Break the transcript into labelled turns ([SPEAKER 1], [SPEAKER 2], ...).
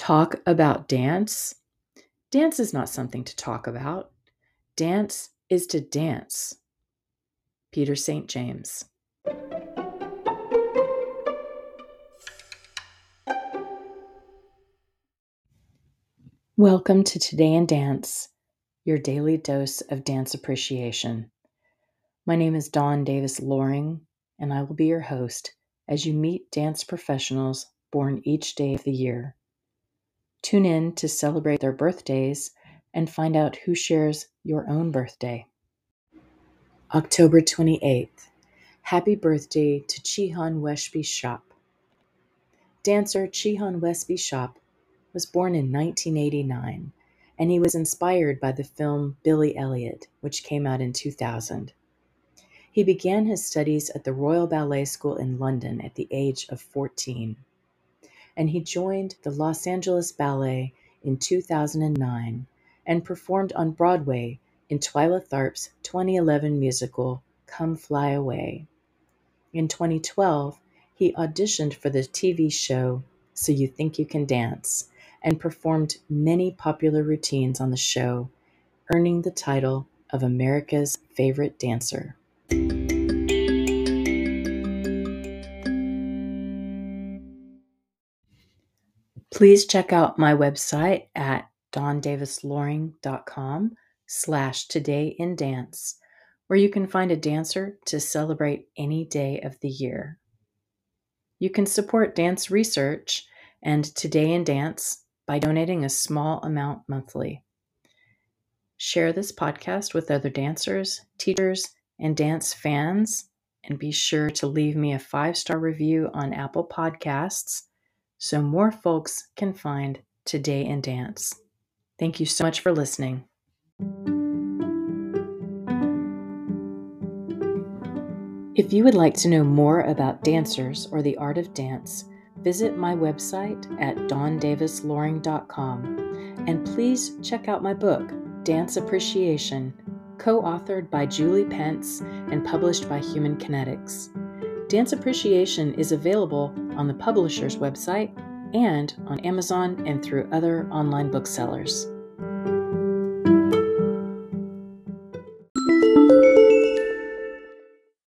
[SPEAKER 1] Talk about dance? Dance is not something to talk about. Dance is to dance. Peter St. James. Welcome to Today in Dance, your daily dose of dance appreciation. My name is Dawn Davis Loring, and I will be your host as you meet dance professionals born each day of the year. Tune in to celebrate their birthdays and find out who shares your own birthday. October 28th. Happy birthday to Chehon Wespi-Tschopp. Dancer Chehon Wespi-Tschopp was born in 1989, and he was inspired by the film Billy Elliot, which came out in 2000. He began his studies at the Royal Ballet School in London at the age of 14, and he joined the Los Angeles Ballet in 2009 and performed on Broadway in Twyla Tharp's 2011 musical Come Fly Away. In 2012, he auditioned for the TV show So You Think You Can Dance and performed many popular routines on the show, earning the title of America's Favorite Dancer. Please check out my website at dawndavisloring.com slash today in dance, where you can find a dancer to celebrate any day of the year. You can support dance research and Today in Dance by donating a small amount monthly. Share this podcast with other dancers, teachers, and dance fans, and be sure to leave me a five star review on Apple Podcasts so more folks can find Today in Dance. Thank you so much for listening. If you would like to know more about dancers or the art of dance, visit my website at dawndavisloring.com and please check out my book, Dance Appreciation, co authored by Julie Pence and published by Human Kinetics. Dance Appreciation is available on the publisher's website and on Amazon and through other online booksellers.